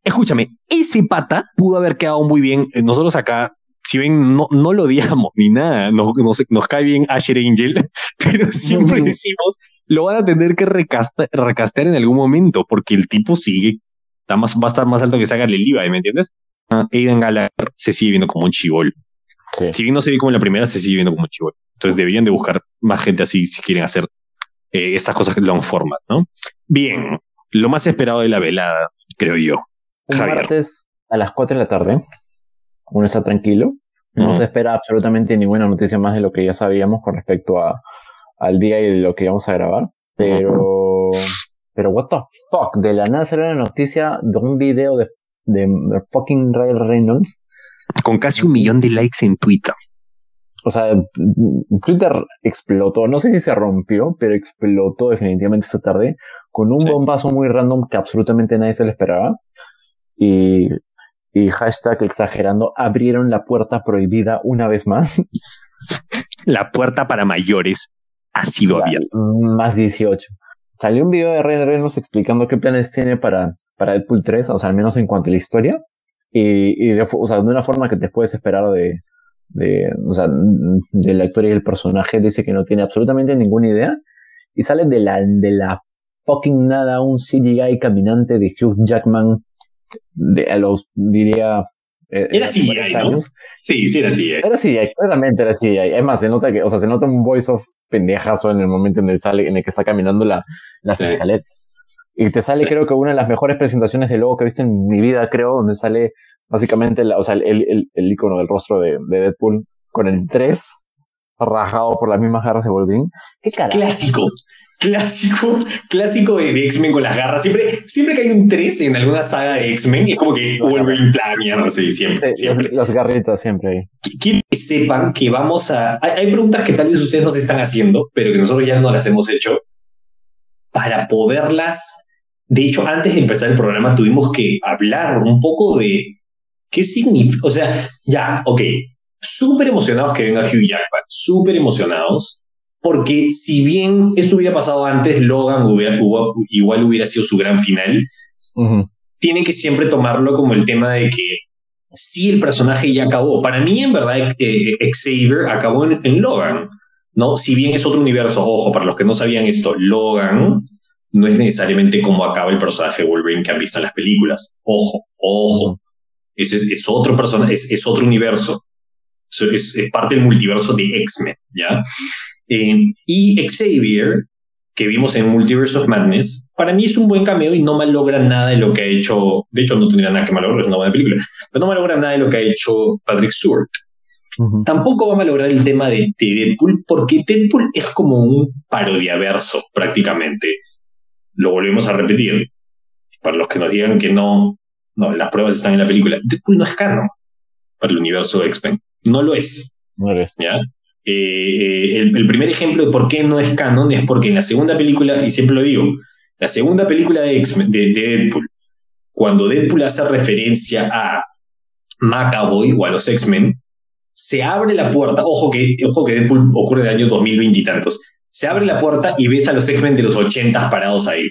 Escúchame, ese pata pudo haber quedado muy bien. Eh, nosotros acá, si ven, no, no lo odiamos ni nada. Nos, nos, cae bien Asher Angel, pero siempre decimos, lo van a tener que recastear en algún momento, porque el tipo sigue, está más, va a estar más alto que Saga Levi, ¿me entiendes? Ah, Aiden Gallagher se sigue viendo como un chivol. Si bien no se ve como en la primera, se sigue viendo como un chivol. Entonces deberían de buscar más gente así si quieren hacer eh, estas cosas long format, ¿no? Bien, lo más esperado de la velada, creo yo.
Un martes a las 4 de la tarde, uno está tranquilo, no se espera absolutamente ninguna noticia más de lo que ya sabíamos con respecto a, al día y de lo que íbamos a grabar, pero... Pero what the fuck, de la nada salió la noticia de un video de, de fucking Ryan Reynolds.
Con casi un millón de likes en Twitter
o sea, Twitter explotó, no sé si se rompió, pero explotó definitivamente esta tarde con un bombazo muy random que absolutamente nadie se le esperaba. Y, y hashtag exagerando, abrieron la puerta prohibida una vez más.
La puerta para mayores ha sido abierta.
Más 18. Salió un video de Ryan Reynolds explicando qué planes tiene para, para Deadpool 3, o sea, al menos en cuanto a la historia. Y, y de, o sea, de una forma que te puedes esperar de, de, o sea, del actor y el personaje, dice que no tiene absolutamente ninguna idea y sale de la, de la fucking nada un CGI caminante de Hugh Jackman de a los, diría,
eh, era CGI, ¿no? Sí, sí, era CGI.
Era CGI, claramente era CGI. Además, se nota que, o sea, se nota un voice of pendejazo en el momento en el, sale, en el que está caminando la, las escaleras. Y te sale, creo que una de las mejores presentaciones de logo que he visto en mi vida, creo, donde sale Básicamente, la, o sea, el, el, el, icono del rostro de, de, Deadpool con el 3 rajado por las mismas garras de Wolverine.
¿Qué carajo? Clásico. Clásico, clásico de, X-Men con las garras. Siempre, siempre que hay un 3 en alguna saga de X-Men, es como que Wolverine plan mierda, sí, siempre. siempre.
Las, garritas siempre ahí.
Quiero que sepan que vamos a. Hay, hay, preguntas que tal vez ustedes nos están haciendo, pero que nosotros ya no las hemos hecho. Para poderlas. De hecho, antes de empezar el programa, tuvimos que hablar un poco de ¿Qué significa? O sea, ya, ok, súper emocionados que venga Hugh Jackman, súper emocionados, porque si bien esto hubiera pasado antes, Logan igual hubiera sido su gran final, tienen que siempre tomarlo como el tema de que si el personaje ya acabó. Para mí, en verdad, eh, Xavier acabó en, en, Logan, ¿no? Si bien es otro universo, ojo, para los que no sabían esto, Logan no es necesariamente como acaba el personaje de Wolverine que han visto en las películas. Ojo, ojo. Es, es, otro persona, es, es, otro universo. Es, es, parte del multiverso de X-Men, ¿ya? Eh, y Xavier, que vimos en Multiverse of Madness, para mí es un buen cameo y no malogra nada de lo que ha hecho. De hecho, no tendría nada que malograr, es una buena película, pero no malogra nada de lo que ha hecho Patrick Stewart. Tampoco va a malograr el tema de, Deadpool, porque Deadpool es como un parodiaverso, prácticamente. Lo volvemos a repetir. Para los que nos digan que no, no, las pruebas están en la película. Deadpool no es canon para el universo de X-Men. No lo es.
No lo es.
¿Ya? Eh, el, primer ejemplo de por qué no es canon es porque en la segunda película, y siempre lo digo, la segunda película de, de, Deadpool, cuando Deadpool hace referencia a Macaboy o a los X-Men, se abre la puerta, ojo que, ojo que Deadpool ocurre en el año 2020 y tantos, se abre la puerta y ves a los X-Men de los 80 parados ahí.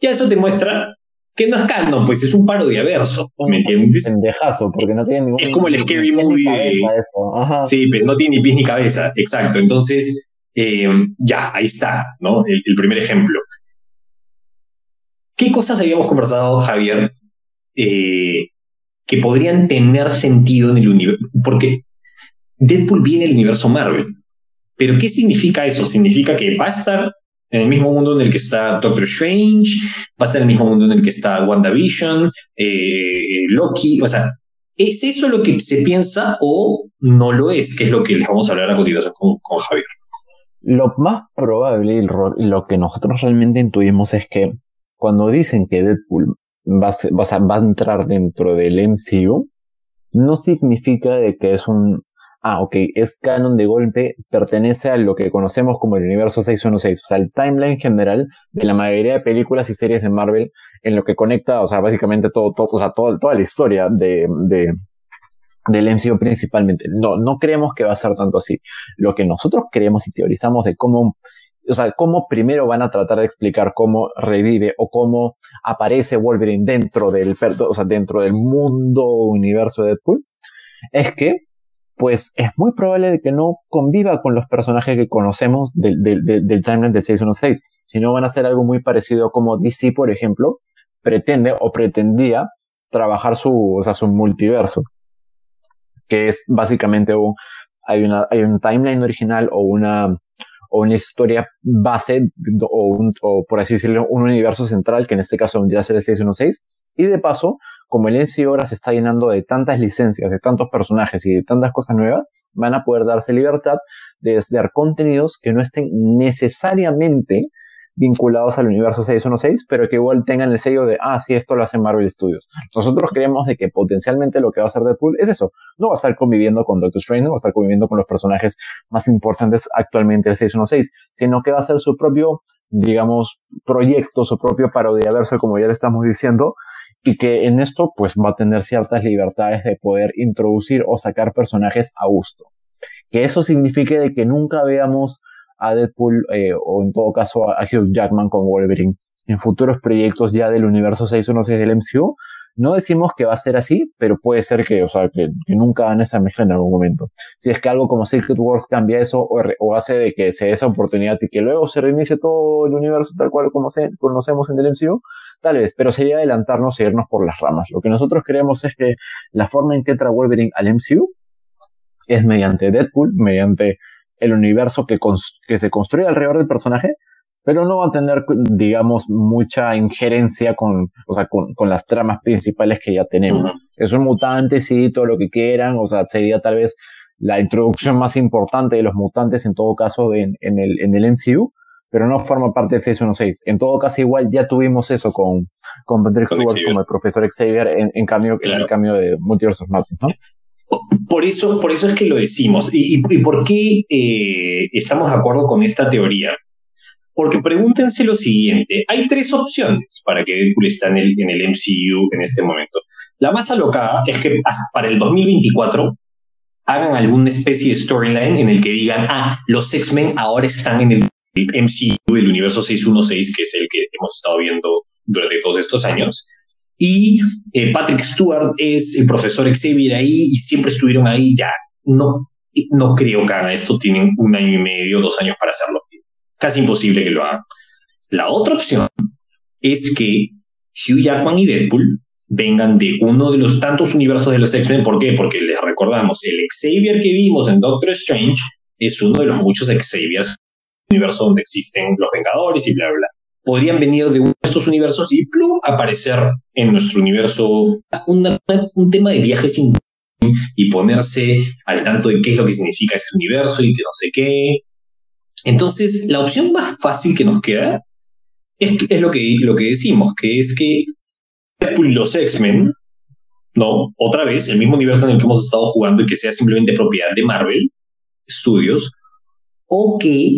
Ya eso te muestra que no es canon, pues es un paro de averso, ¿me entiendes?
Pendejazo, porque no tiene ningún...
Es como el Scary Movie Sí, pero no tiene ni pies ni cabeza, exacto. Entonces, eh, ya, ahí está, ¿no? El, primer ejemplo. ¿Qué cosas habíamos conversado, Javier, eh, que podrían tener sentido en el universo? Porque Deadpool viene del universo Marvel. Pero ¿qué significa eso? Significa que va a estar en el mismo mundo en el que está Doctor Strange, va a estar en el mismo mundo en el que está WandaVision, eh, Loki, o sea, ¿es eso lo que se piensa o no lo es? Que es lo que les vamos a hablar a continuación con, con Javier.
Lo más probable y lo que nosotros realmente intuimos es que cuando dicen que Deadpool va a, entrar dentro del MCU, no significa de que es un ah, ok, es canon de golpe, pertenece a lo que conocemos como el universo 616, o sea, el timeline general de la mayoría de películas y series de Marvel, en lo que conecta, o sea, básicamente todo, todo o sea, toda la historia de, de, del MCU principalmente. No, no creemos que va a ser tanto así. Lo que nosotros creemos y teorizamos de cómo o sea, cómo primero van a tratar de explicar cómo revive o cómo aparece Wolverine dentro del, o sea, dentro del mundo universo de Deadpool, es que pues es muy probable de que no conviva con los personajes que conocemos del, del, del, timeline del 616, sino van a ser algo muy parecido como DC, por ejemplo, pretende o pretendía trabajar su, o sea, su multiverso, que es básicamente un, hay, una, hay un timeline original o una, o una historia base, o, un, o por así decirlo, un universo central, que en este caso vendría a ser el 616, y de paso, como el MCU ahora se está llenando de tantas licencias, de tantos personajes y de tantas cosas nuevas, van a poder darse libertad de hacer contenidos que no estén necesariamente vinculados al universo 616, pero que igual tengan el sello de, ah, sí, esto lo hace Marvel Studios. Nosotros creemos de que potencialmente lo que va a hacer Deadpool es eso. No va a estar conviviendo con Doctor Strange, no va a estar conviviendo con los personajes más importantes actualmente del 616, sino que va a ser su propio, digamos, proyecto, su propio parodiaverso, como ya le estamos diciendo, y que en esto pues va a tener ciertas libertades de poder introducir o sacar personajes a gusto. Que eso signifique de que nunca veamos a Deadpool eh, o en todo caso a Hugh Jackman con Wolverine en futuros proyectos ya del universo 616 del MCU. No decimos que va a ser así, pero puede ser que, o sea, que, nunca hagan esa mezcla en algún momento. Si es que algo como Secret Wars cambia eso o, hace de que se dé esa oportunidad y que luego se reinicie todo el universo tal cual como conocemos en el MCU, Tal vez, pero sería adelantarnos e irnos por las ramas. Lo que nosotros creemos es que la forma en que entra Wolverine al MCU es mediante Deadpool, mediante el universo que, que se construye alrededor del personaje, pero no va a tener, digamos, mucha injerencia con, o sea, con, con las tramas principales que ya tenemos. Es un mutante, sí, todo lo que quieran, o sea, sería tal vez la introducción más importante de los mutantes en todo caso en, en, el, en el MCU, pero no forma parte del 616. En todo caso, igual ya tuvimos eso con, con Patrick Stewart como el profesor Xavier en, cambio, en el cambio de Multiverse of Madness, ¿no?
Por eso, por eso es que lo decimos. ¿Y, y, por qué eh, estamos de acuerdo con esta teoría? Porque pregúntense lo siguiente. Hay tres opciones para que Deadpool esté en el, en el MCU en este momento. La más alocada es que para el 2024 hagan alguna especie de storyline en el que digan, ah, los X-Men ahora están en el MCU del universo 616, que es el que hemos estado viendo durante todos estos años. Y eh, Patrick Stewart es el profesor Xavier ahí y siempre estuvieron ahí. Ya no, no creo que hagan esto. Tienen un año y medio, dos años para hacerlo. Casi imposible que lo hagan. La otra opción es que Hugh Jackman y Deadpool vengan de uno de los tantos universos de los X-Men. ¿Por qué? Porque les recordamos, el Xavier que vimos en Doctor Strange es uno de los muchos Xaviers universo donde existen los Vengadores y bla, bla, bla. Podrían venir de uno de estos universos y plum, aparecer en nuestro universo un tema de viajes y ponerse al tanto de qué es lo que significa este universo y que no sé qué. Entonces, la opción más fácil que nos queda es, es lo, que, lo que decimos, que es que los X-Men, ¿no? Otra vez, el mismo universo en el que hemos estado jugando y que sea simplemente propiedad de Marvel Studios, o que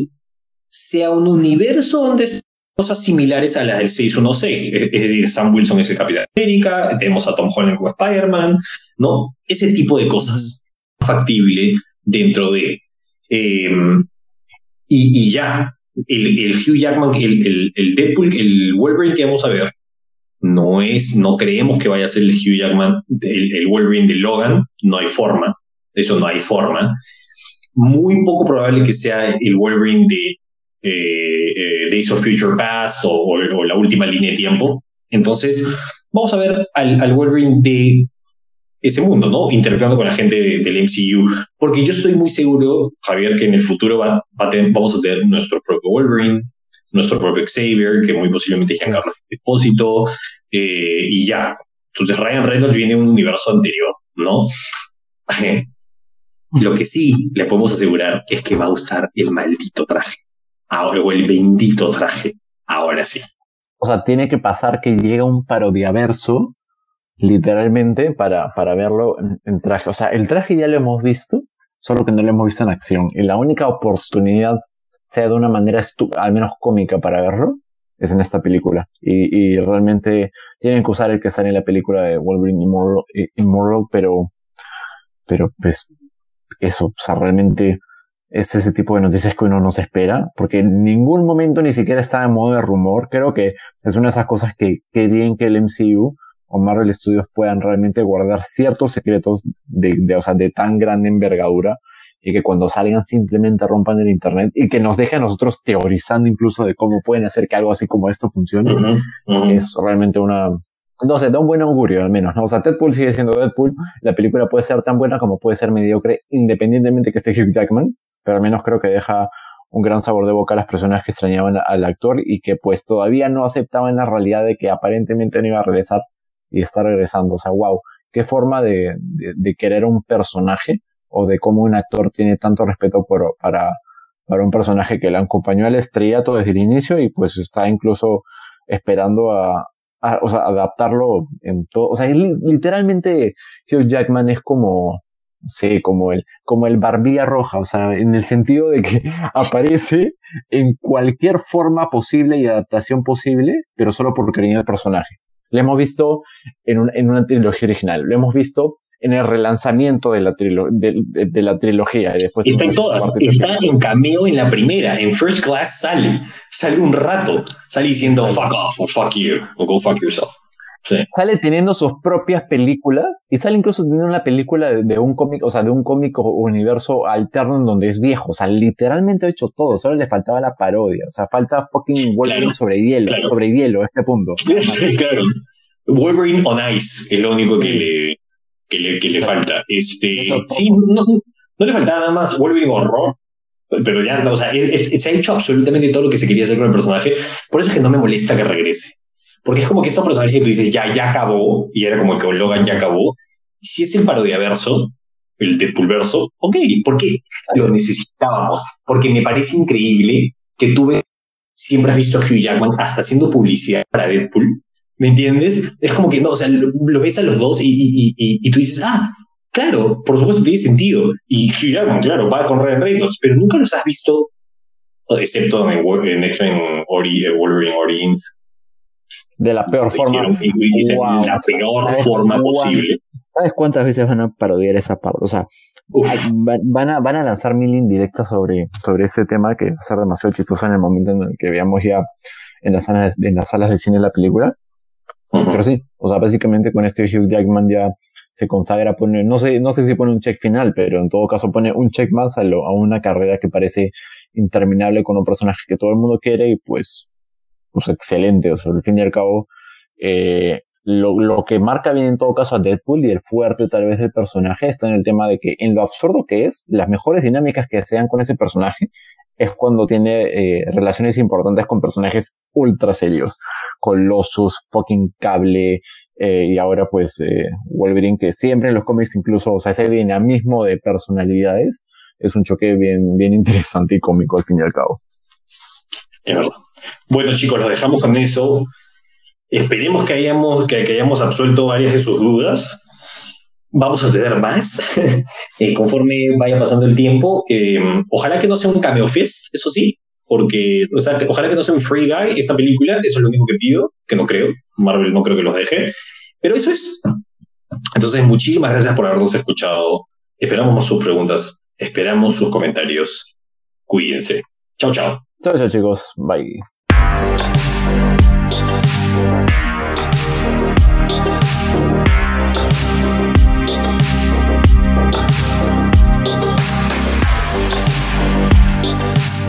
sea un universo donde cosas similares a las del 616. Es, decir, Sam Wilson es el Capitán América, tenemos a Tom Holland como Spider-Man, ¿no? Ese tipo de cosas factible dentro de. Em, y, ya, el, Hugh Jackman, el, el, Deadpool, el Wolverine que vamos a ver, no es, no creemos que vaya a ser el Hugh Jackman, el, Wolverine de Logan, no hay forma, eso no hay forma. Muy poco probable que sea el Wolverine de eh, eh, Days of Future Past o, la última línea de tiempo. Entonces, vamos a ver al, al Wolverine de ese mundo, ¿no? Interactuando con la gente del MCU. Porque yo estoy muy seguro, Javier, que en el futuro va, vamos a tener nuestro propio Wolverine, nuestro propio Xavier, que muy posiblemente es Giancarlo Depósito, eh, y ya. Entonces Ryan Reynolds viene de un universo anterior, ¿no? Lo que sí le podemos asegurar es que va a usar el maldito traje. Ahora, o el bendito traje. Ahora sí.
O sea, tiene que pasar que llega un parodiaverso literalmente para, para verlo en, traje. O sea, el traje ya lo hemos visto, solo que no lo hemos visto en acción. Y la única oportunidad, sea de una manera al menos cómica para verlo, es en esta película. Y, realmente tienen que usar el que sale en la película de Wolverine Immortal, pero, pero pues eso, o sea, realmente es ese tipo de noticias que uno no se espera, porque en ningún momento ni siquiera está en modo de rumor. Creo que es una de esas cosas que, que bien que el MCU o Marvel Studios puedan realmente guardar ciertos secretos de, de, o sea, de tan gran envergadura y que cuando salgan simplemente rompan el internet y que nos dejen a nosotros teorizando incluso de cómo pueden hacer que algo así como esto funcione. Es realmente una, no sé, da un buen augurio al menos, ¿no? O sea, Deadpool sigue siendo Deadpool, la película puede ser tan buena como puede ser mediocre independientemente que esté Hugh Jackman, pero al menos creo que deja un gran sabor de boca a las personas que extrañaban al actor y que pues todavía no aceptaban la realidad de que aparentemente no iba a regresar y está regresando. O sea, wow, qué forma de, de, querer un personaje o de cómo un actor tiene tanto respeto por, para, para un personaje que le acompañó al estrellato desde el inicio y pues está incluso esperando a, o sea, adaptarlo en todo. O sea, literalmente Hugh Jackman es como, sí, como el, como el barbilla roja, o sea, en el sentido de que aparece en cualquier forma posible y adaptación posible, pero solo por cariño al personaje. Lo hemos visto en, en una trilogía original, lo hemos visto en el relanzamiento de la, de, la trilogía. Y después
está en todas. Está en cameo en la primera. En First Class sale. Sale un rato. Sale diciendo fuck off o fuck you o go fuck yourself.
Sale teniendo sus propias películas y sale incluso teniendo una película de, un cómic, o sea, de un cómico universo alterno en donde es viejo. O sea, literalmente ha hecho todo. Solo le faltaba la parodia. O sea, falta fucking Wolverine sobre hielo, sobre hielo a este punto.
claro. Wolverine on Ice es lo único que le, que le, que le falta. Este, sí, no, no, le faltaba nada más Wolverine Horror, pero ya, o sea, se ha hecho absolutamente todo lo que se quería hacer con el personaje. Por eso es que no me molesta que regrese. Porque es como que este personaje que dices, ya, ya acabó, y era como que Logan ya acabó. Si es el parodiaverso, el Deadpool verso, ok, porque lo necesitábamos. Porque me parece increíble que tú siempre has visto a Hugh Jackman hasta haciendo publicidad para Deadpool. ¿Me entiendes? Es como que no, o sea, lo, ves a los dos y, y, y, tú dices, ah, claro, por supuesto tiene sentido. Y Hugh Jackman, claro, va con Ryan Reynolds, pero nunca los has visto, excepto en, en X-Men Wolverine Origins,
de la peor forma.
la peor forma posible.
¿Sabes cuántas veces van a parodiar esa parte? O sea, van a, van a lanzar mil indirectas sobre, sobre ese tema que va a ser demasiado chistoso en el momento en el que veamos ya en las salas, en las salas de cine la película. Pero sí, o sea, básicamente con este Hugh Jackman ya se consagra, pone, no sé, no sé si pone un check final, pero en todo caso pone un check más a, lo, a una carrera que parece interminable con un personaje que todo el mundo quiere y pues pues excelente. O sea, al fin y al cabo, eh, lo, lo, que marca bien en todo caso a Deadpool y el fuerte tal vez del personaje está en el tema de que en lo absurdo que es, las mejores dinámicas que sean con ese personaje es cuando tiene eh, relaciones importantes con personajes ultra serios. Colossus, fucking Cable, eh, y ahora pues eh, Wolverine, que siempre en los cómics incluso, o sea, ese dinamismo de personalidades es un choque bien, bien interesante y cómico al fin y al cabo.
Es verdad. Bueno chicos, lo dejamos con eso. Esperemos que hayamos, que, que hayamos absuelto varias de sus dudas vamos a tener más eh, conforme vaya pasando el tiempo. Eh, ojalá que no sea un cameo fest, eso sí, porque, o sea, ojalá que no sea un free guy esta película, eso es lo único que pido, que no creo, Marvel no creo que los deje, pero eso es. Entonces, muchísimas gracias por habernos escuchado. Esperamos sus preguntas, esperamos sus comentarios. Cuídense. Chao, chao.
Chao, chao, chicos. Bye.